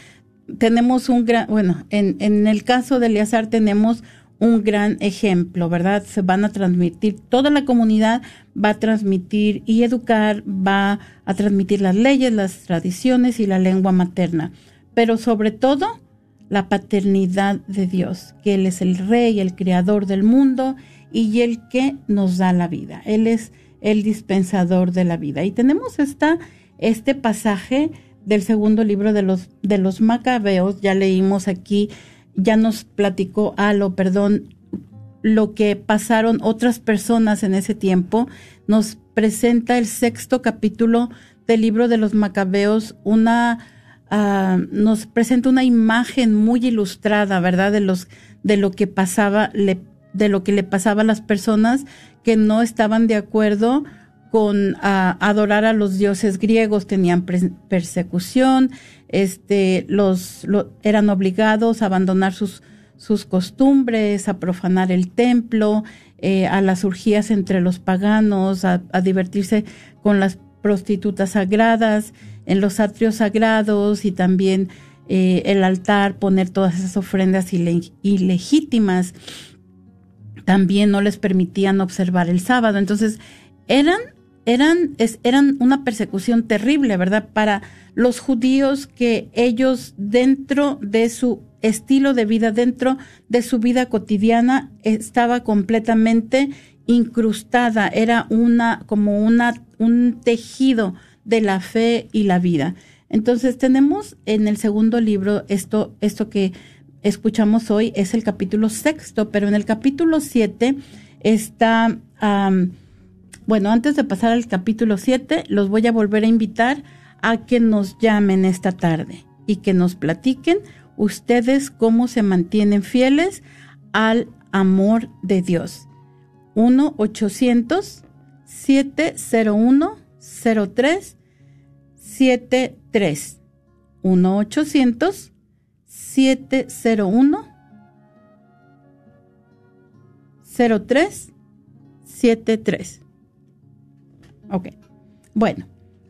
tenemos un gran, bueno, en, en el caso de Eleazar tenemos un gran ejemplo, ¿verdad? Se van a transmitir, toda la comunidad va a transmitir y educar, va a transmitir las leyes, las tradiciones y la lengua materna. Pero sobre todo, la paternidad de Dios, que Él es el rey, el creador del mundo y el que nos da la vida. Él es el dispensador de la vida. Y tenemos esta, este pasaje del segundo libro de los, de los macabeos, ya leímos aquí, ya nos platicó Alo, perdón, lo que pasaron otras personas en ese tiempo, nos presenta el sexto capítulo del libro de los macabeos, una, ah, nos presenta una imagen muy ilustrada, ¿verdad? De los, de lo que pasaba, de lo que le pasaba a las personas que no estaban de acuerdo con ah, adorar a los dioses griegos, tenían persecución, este, los, eran obligados a abandonar sus, sus costumbres, a profanar el templo, eh, a las urgías entre los paganos, a, divertirse con las prostitutas sagradas, en los atrios sagrados y también eh, el altar, poner todas esas ofrendas ilegítimas. También no les permitían observar el sábado. Entonces, eran eran, eran una persecución terrible, ¿verdad? Para los judíos que ellos dentro de su estilo de vida, dentro de su vida cotidiana, estaba completamente incrustada, era una, como una, un tejido de la fe y la vida. Entonces tenemos en el segundo libro esto, esto que escuchamos hoy es el capítulo sexto, pero en el capítulo siete está bueno, antes de pasar al capítulo 7, los voy a volver a invitar a que nos llamen esta tarde y que nos platiquen ustedes cómo se mantienen fieles al amor de Dios. 1-800-701-0373. 1-800-701-0373. Ok. Bueno,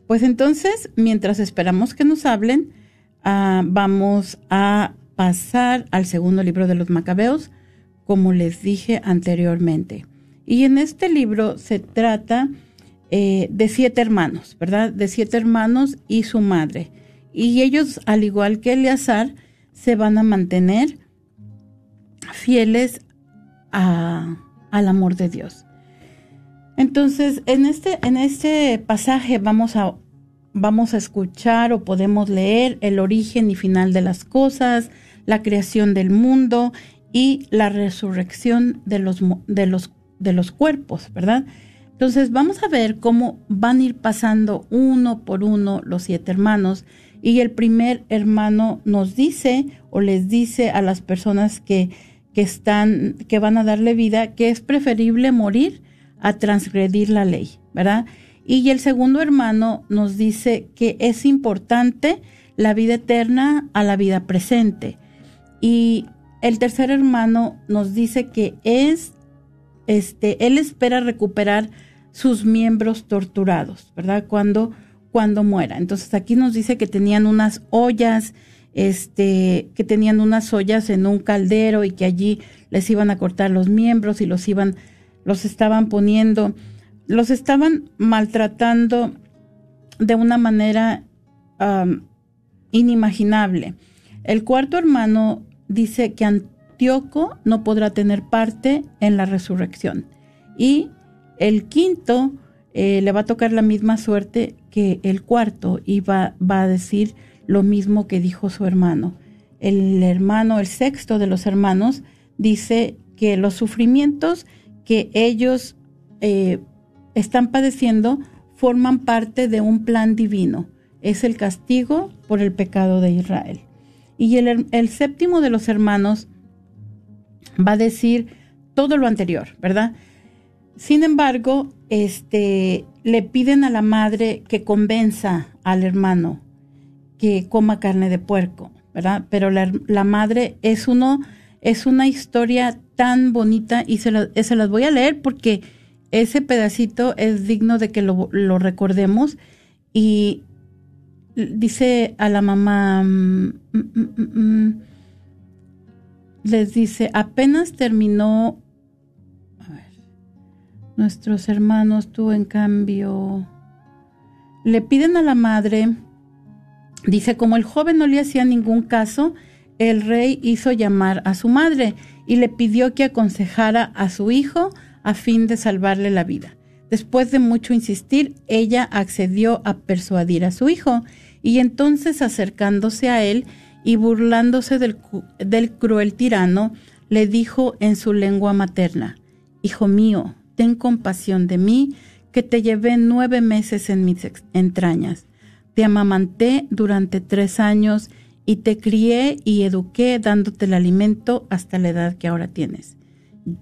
pues entonces, mientras esperamos que nos hablen, ah, vamos a pasar al segundo libro de los Macabeos, como les dije anteriormente. Y en este libro se trata eh, de siete hermanos, ¿verdad? De siete hermanos y su madre. Y ellos, al igual que Eleazar, se van a mantener fieles al amor de Dios. Entonces, en este, en este pasaje vamos a, vamos a escuchar o podemos leer el origen y final de las cosas, la creación del mundo y la resurrección de los, de los, de los cuerpos, ¿verdad? Entonces vamos a ver cómo van a ir pasando uno por uno los siete hermanos y el primer hermano nos dice o les dice a las personas que, que están, que van a darle vida, que es preferible morir a transgredir la ley, ¿verdad? Y el segundo hermano nos dice que es importante la vida eterna a la vida presente. Y el tercer hermano nos dice que es, este, él espera recuperar sus miembros torturados, ¿verdad? Cuando, cuando muera. Entonces aquí nos dice que tenían unas ollas, este, que tenían unas ollas en un caldero y que allí les iban a cortar los miembros y los iban los estaban poniendo, los estaban maltratando de una manera inimaginable. El cuarto hermano dice que Antíoco no podrá tener parte en la resurrección. Y el quinto eh, le va a tocar la misma suerte que el cuarto va, va a decir lo mismo que dijo su hermano. El hermano, el sexto de los hermanos, dice que los sufrimientos que ellos eh, están padeciendo forman parte de un plan divino. Es el castigo por el pecado de Israel. Y el, el séptimo de los hermanos va a decir todo lo anterior, ¿verdad? Sin embargo, este, le piden a la madre que convenza al hermano que coma carne de puerco, ¿verdad? Pero la, madre es uno, es una historia tan bonita y se, se, las voy a leer porque ese pedacito es digno de que lo, recordemos y dice a la mamá, mm, mm, mm, les dice, apenas terminó, nuestros hermanos, tú en cambio, le piden a la madre, dice, como el joven no le hacía ningún caso, el rey hizo llamar a su madre y le pidió que aconsejara a su hijo a fin de salvarle la vida. Después de mucho insistir, ella accedió a persuadir a su hijo, y entonces acercándose a él y burlándose del, del cruel tirano, le dijo en su lengua materna, Hijo mío, ten compasión de mí, que te llevé nueve meses en mis entrañas. Te amamanté durante tres años y te crié y eduqué dándote el alimento hasta la edad que ahora tienes.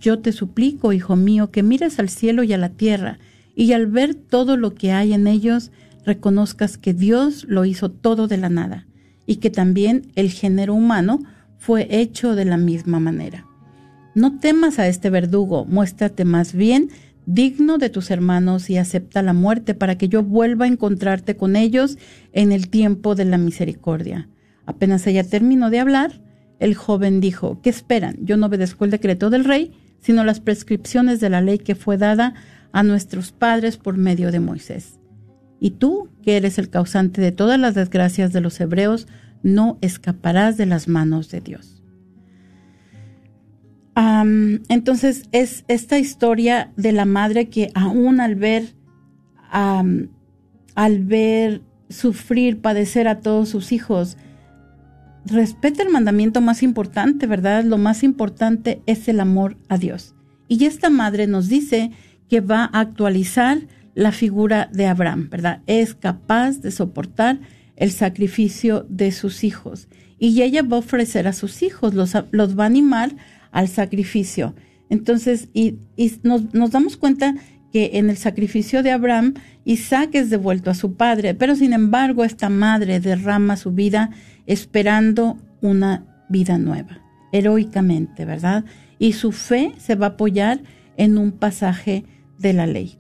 Yo te suplico, hijo mío, que mires al cielo y a la tierra, y al ver todo lo que hay en ellos, reconozcas que Dios lo hizo todo de la nada, y que también el género humano fue hecho de la misma manera. No temas a este verdugo, muéstrate más bien digno de tus hermanos y acepta la muerte para que yo vuelva a encontrarte con ellos en el tiempo de la misericordia. Apenas ella terminó de hablar, el joven dijo, ¿qué esperan? Yo no obedezco el decreto del rey, sino las prescripciones de la ley que fue dada a nuestros padres por medio de Moisés. Y tú, que eres el causante de todas las desgracias de los hebreos, no escaparás de las manos de Dios. Entonces es esta historia de la madre que aún al ver, al ver sufrir, padecer a todos sus hijos, respeta el mandamiento más importante, ¿verdad? Lo más importante es el amor a Dios. Y esta madre nos dice que va a actualizar la figura de Abraham, ¿verdad? Es capaz de soportar el sacrificio de sus hijos. Y ella va a ofrecer a sus hijos, los, los va a animar al sacrificio. Entonces, y, nos, damos cuenta que en el sacrificio de Abraham, Isaac es devuelto a su padre, pero sin embargo esta madre derrama su vida esperando una vida nueva, heroicamente, ¿verdad? Y su fe se va a apoyar en un pasaje de la ley.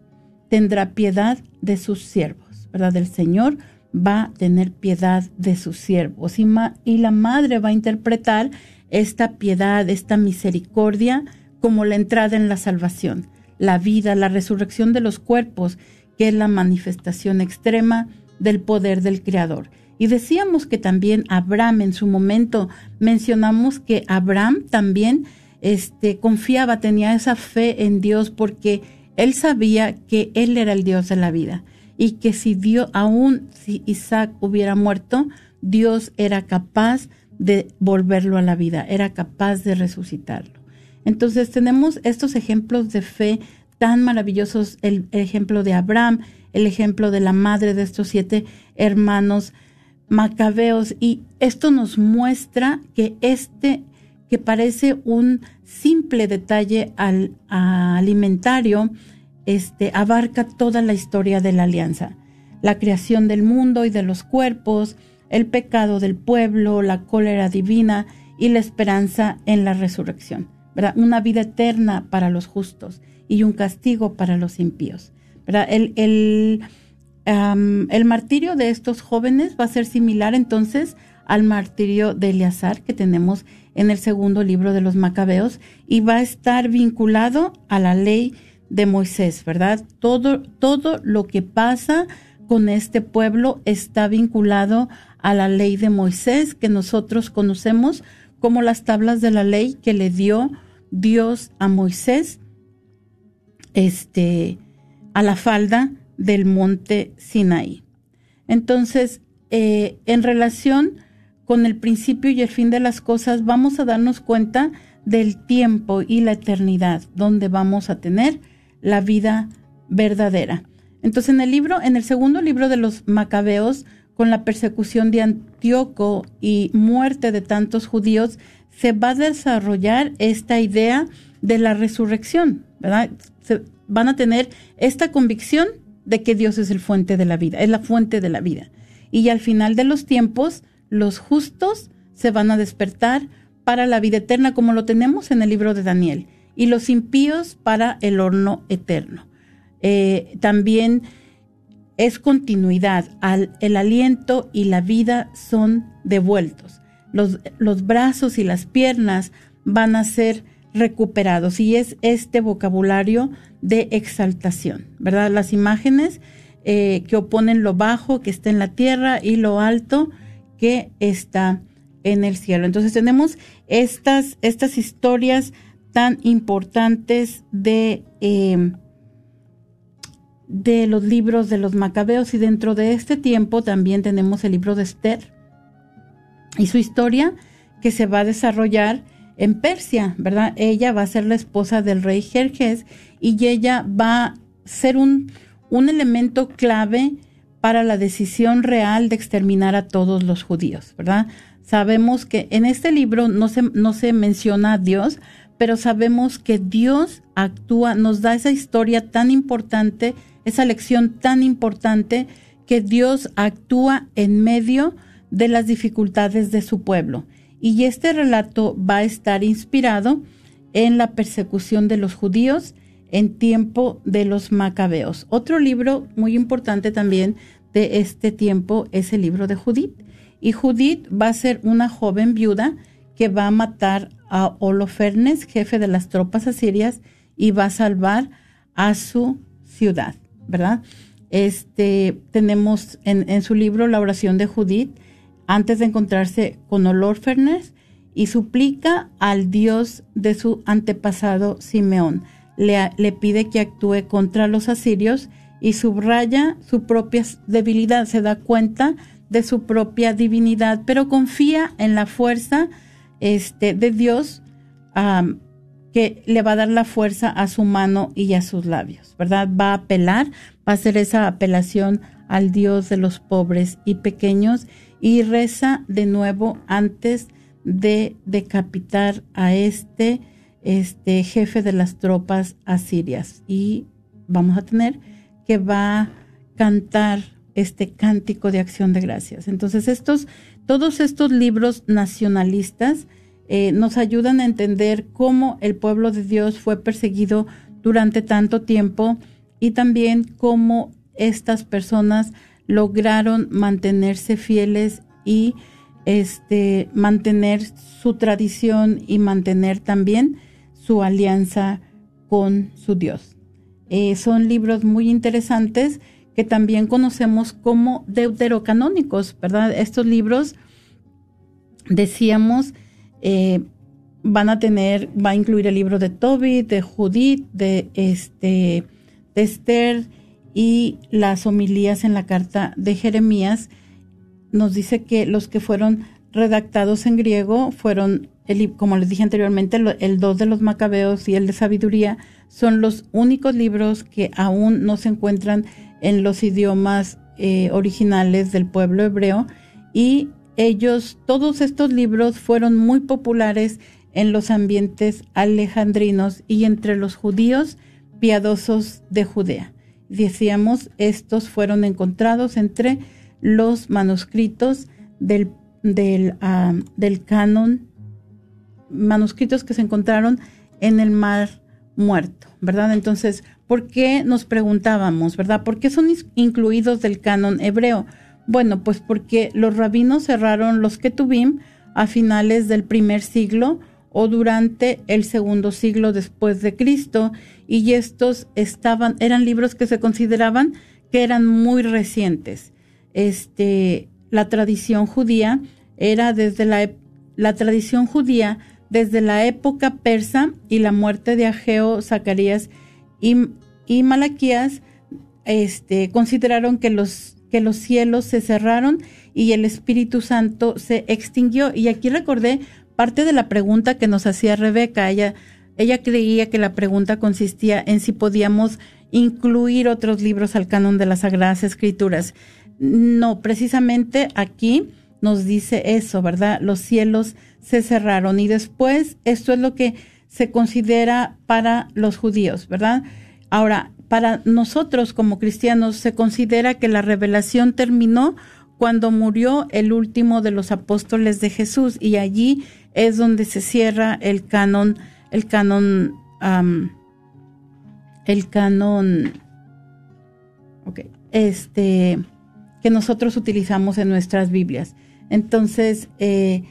Tendrá piedad de sus siervos, ¿verdad? El Señor va a tener piedad de sus siervos y la madre va a interpretar esta piedad, esta misericordia como la entrada en la salvación, la vida, la resurrección de los cuerpos, que es la manifestación extrema del poder del Creador. Y decíamos que también Abraham en su momento, mencionamos que Abraham también este, confiaba, tenía esa fe en Dios porque él sabía que él era el Dios de la vida y que si Dios, aún si Isaac hubiera muerto, Dios era capaz de volverlo a la vida, era capaz de resucitarlo. Entonces tenemos estos ejemplos de fe tan maravillosos, el ejemplo de Abraham, el ejemplo de la madre de estos siete hermanos, macabeos y esto nos muestra que este que parece un simple detalle al, alimentario este abarca toda la historia de la alianza la creación del mundo y de los cuerpos el pecado del pueblo la cólera divina y la esperanza en la resurrección una vida eterna para los justos y un castigo para los impíos el, el el martirio de estos jóvenes va a ser similar entonces al martirio de Eleazar que tenemos en el segundo libro de los Macabeos y va a estar vinculado a la ley de Moisés, ¿verdad? Todo, todo lo que pasa con este pueblo está vinculado a la ley de Moisés que nosotros conocemos como las tablas de la ley que le dio Dios a Moisés este a la falda del monte Sinaí. Entonces, eh, en relación con el principio y el fin de las cosas, vamos a darnos cuenta del tiempo y la eternidad, donde vamos a tener la vida verdadera. Entonces, en el libro, en el segundo libro de los Macabeos, con la persecución de Antíoco y muerte de tantos judíos, se va a desarrollar esta idea de la resurrección, ¿verdad? Se van a tener esta convicción de que Dios es el fuente de la vida, es la fuente de la vida. Y al final de los tiempos, los justos se van a despertar para la vida eterna, como lo tenemos en el libro de Daniel, y los impíos para el horno eterno. Eh, también es continuidad, al, el aliento y la vida son devueltos. Los, los brazos y las piernas van a ser recuperados y es este vocabulario de exaltación, ¿verdad? Las imágenes eh, que oponen lo bajo que está en la tierra y lo alto que está en el cielo. Entonces tenemos estas, estas historias tan importantes de, em, de los libros de los macabeos y dentro de este tiempo también tenemos el libro de Esther y su historia que se va a desarrollar en Persia, ¿verdad? Ella va a ser la esposa del rey Jerjes y ella va a ser un, un elemento clave para la decisión real de exterminar a todos los judíos, ¿verdad? Sabemos que en este libro no se, no se menciona a Dios, pero sabemos que Dios actúa, nos da esa historia tan importante, esa lección tan importante, que Dios actúa en medio de las dificultades de su pueblo. Y este relato va a estar inspirado en la persecución de los judíos en tiempo de los macabeos. Otro libro muy importante también de este tiempo es el libro de Judith. Y Judith va a ser una joven viuda que va a matar a Holofernes, jefe de las tropas asirias, y va a salvar a su ciudad, ¿verdad? Este, tenemos en, en su libro La oración de Judith, antes de encontrarse con Holofernes, y suplica al Dios de su antepasado Simeón. Le, le, pide que actúe contra los asirios y subraya su propia debilidad, se da cuenta de su propia divinidad, pero confía en la fuerza este, de Dios le va a dar la fuerza a su mano y a sus labios, ¿verdad? Va a apelar, va a hacer esa apelación al Dios de los pobres y pequeños y reza de nuevo antes de decapitar a este, este jefe de las tropas asirias. Y vamos a tener que va a cantar este cántico de acción de gracias. Entonces, estos, todos estos libros nacionalistas eh, nos ayudan a entender cómo el pueblo de Dios fue perseguido durante tanto tiempo y también cómo estas personas lograron mantenerse fieles y este mantener su tradición y mantener también su alianza con su Dios. Eh, son libros muy interesantes que también conocemos como deuterocanónicos, ¿verdad? Estos libros, decíamos, eh, van a tener, va a incluir el libro de Toby, de Judith, de, este, de Esther y las homilías en la carta de Jeremías. Nos dice que los que fueron redactados en griego fueron, como les dije anteriormente, el, el dos de los macabeos y el de sabiduría son los únicos libros que aún no se encuentran en los idiomas eh, originales del pueblo hebreo y ellos, todos estos libros fueron muy populares en los ambientes alejandrinos y entre los judíos piadosos de Judea. Decíamos, estos fueron encontrados entre los manuscritos del, del, ah, del canon, manuscritos que se encontraron en el mar muerto, ¿verdad? Entonces, ¿por qué nos preguntábamos, ¿verdad? ¿Por qué son incluidos del canon hebreo? Bueno, pues porque los rabinos cerraron los Ketubim a finales del primer siglo o durante el segundo siglo después de Cristo y estos estaban eran libros que se consideraban que eran muy recientes. Este la tradición judía era desde la la tradición judía desde la época persa y la muerte de Ageo, Zacarías y, y Malaquías este consideraron que los que los cielos se cerraron y el Espíritu Santo se extinguió. Y aquí recordé parte de la pregunta que nos hacía Rebeca. Ella, ella creía que la pregunta consistía en si podíamos incluir otros libros al canon de las Sagradas Escrituras. No, precisamente aquí nos dice eso, ¿verdad? Los cielos se cerraron y después esto es lo que se considera para los judíos, ¿verdad? Ahora, para nosotros como cristianos se considera que la revelación terminó cuando murió el último de los apóstoles de Jesús y allí es donde se cierra el canon, el canon, el canon, okay, este, que nosotros utilizamos en nuestras Biblias. Entonces, eh,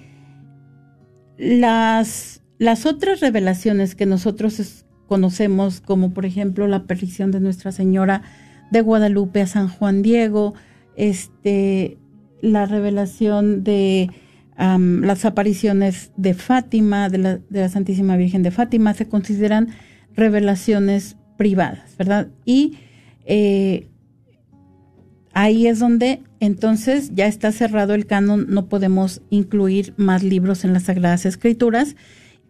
las, las otras revelaciones que nosotros conocemos, como por ejemplo la aparición de Nuestra Señora de Guadalupe a San Juan Diego, este, la revelación de las apariciones de Fátima, de la, de la Santísima Virgen de Fátima, se consideran revelaciones privadas, ¿verdad? Y eh, ahí es donde entonces ya está cerrado el canon, no podemos incluir más libros en las Sagradas Escrituras.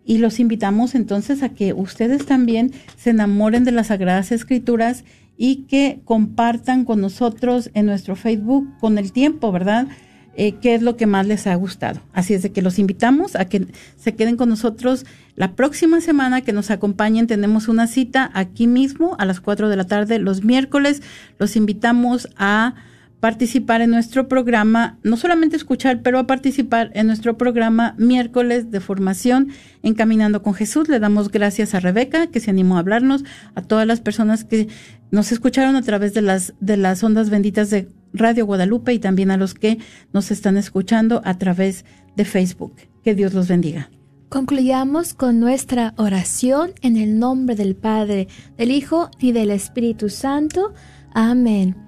Y los invitamos entonces a que ustedes también se enamoren de las Sagradas Escrituras y que compartan con nosotros en nuestro Facebook con el tiempo, ¿verdad? Eh, qué es lo que más les ha gustado. Así es de que los invitamos a que se queden con nosotros la próxima semana, que nos acompañen. Tenemos una cita aquí mismo a las 4 de la tarde los miércoles. Los invitamos a participar en nuestro programa, no solamente escuchar, pero a participar en nuestro programa miércoles de formación Encaminando con Jesús. Le damos gracias a Rebeca que se animó a hablarnos, a todas las personas que nos escucharon a través de las, de las ondas benditas de Radio Guadalupe y también a los que nos están escuchando a través de Facebook. Que Dios los bendiga. Concluyamos con nuestra oración en el nombre del Padre, del Hijo y del Espíritu Santo. Amén.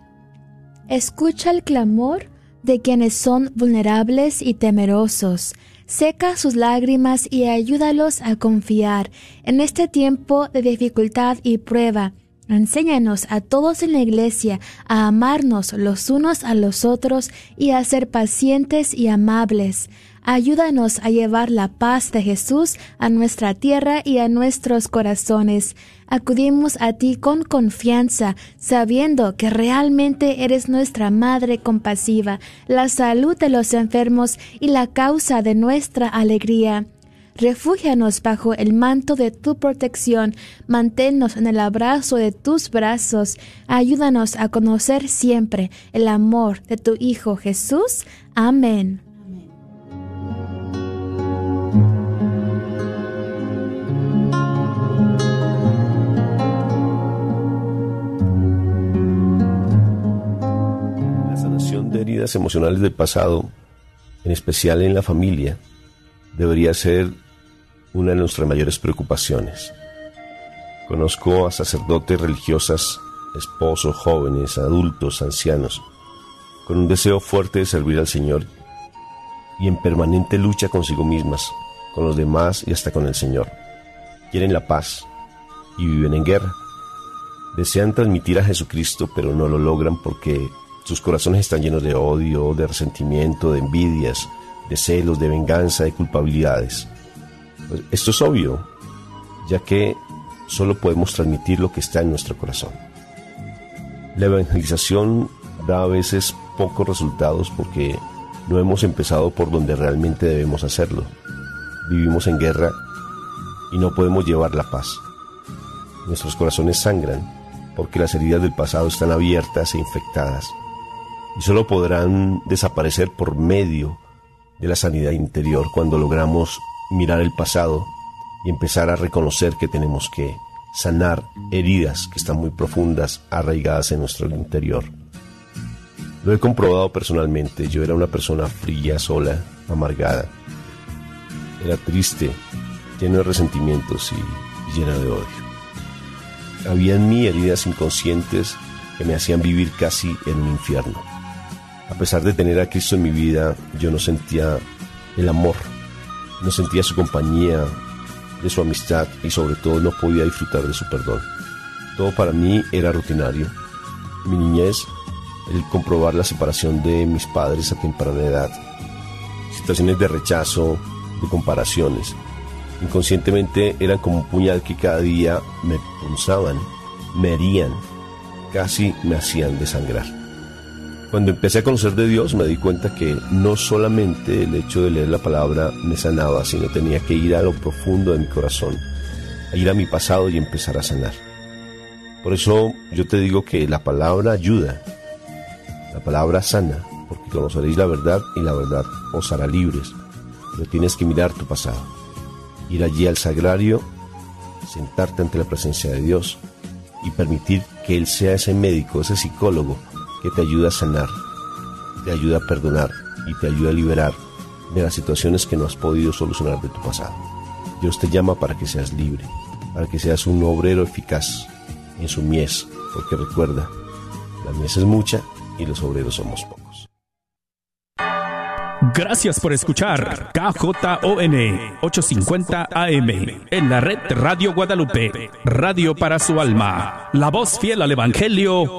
Escucha el clamor de quienes son vulnerables y temerosos. Seca sus lágrimas y ayúdalos a confiar en este tiempo de dificultad y prueba. Enséñanos a todos en la iglesia a amarnos los unos a los otros y a ser pacientes y amables. Ayúdanos a llevar la paz de Jesús a nuestra tierra y a nuestros corazones. Acudimos a ti con confianza, sabiendo que realmente eres nuestra Madre compasiva, la salud de los enfermos y la causa de nuestra alegría. Refúgianos bajo el manto de tu protección, manténnos en el abrazo de tus brazos, ayúdanos a conocer siempre el amor de tu Hijo Jesús. Amén. Heridas emocionales del pasado, en especial en la familia, debería ser una de nuestras mayores preocupaciones. Conozco a sacerdotes religiosas, esposos, jóvenes, adultos, ancianos, con un deseo fuerte de servir al Señor y en permanente lucha consigo mismas, con los demás y hasta con el Señor. Quieren la paz y viven en guerra. Desean transmitir a Jesucristo, pero no lo logran porque sus corazones están llenos de odio, de resentimiento, de envidias, de celos, de venganza, de culpabilidades. Pues esto es obvio, ya que solo podemos transmitir lo que está en nuestro corazón. La evangelización da a veces pocos resultados porque no hemos empezado por donde realmente debemos hacerlo. Vivimos en guerra y no podemos llevar la paz. Nuestros corazones sangran porque las heridas del pasado están abiertas e infectadas y solo podrán desaparecer por medio de la sanidad interior cuando logramos mirar el pasado y empezar a reconocer que tenemos que sanar heridas que están muy profundas, arraigadas en nuestro interior. Lo he comprobado personalmente, yo era una persona fría, sola, amargada. Era triste, lleno de resentimientos y lleno de odio. Había en mí heridas inconscientes que me hacían vivir casi en un infierno. A pesar de tener a Cristo en mi vida, yo no sentía el amor, no sentía su compañía, de su amistad y sobre todo no podía disfrutar de su perdón. Todo para mí era rutinario. Mi niñez, el comprobar la separación de mis padres a temprana edad, situaciones de rechazo, de comparaciones, inconscientemente eran como un puñal que cada día me punzaban, me herían, casi me hacían desangrar. Cuando empecé a conocer de Dios me di cuenta que no solamente el hecho de leer la palabra me sanaba, sino tenía que ir a lo profundo de mi corazón, a ir a mi pasado y empezar a sanar. Por eso yo te digo que la palabra ayuda, la palabra sana, porque conoceréis la verdad y la verdad os hará libres. Pero tienes que mirar tu pasado, ir allí al sagrario, sentarte ante la presencia de Dios y permitir que Él sea ese médico, ese psicólogo que te ayuda a sanar, te ayuda a perdonar y te ayuda a liberar de las situaciones que no has podido solucionar de tu pasado. Dios te llama para que seas libre, para que seas un obrero eficaz en su mies, porque recuerda, la mies es mucha y los obreros somos pocos. Gracias por escuchar KJON 850 AM en la red Radio Guadalupe, radio para su alma, la voz fiel al Evangelio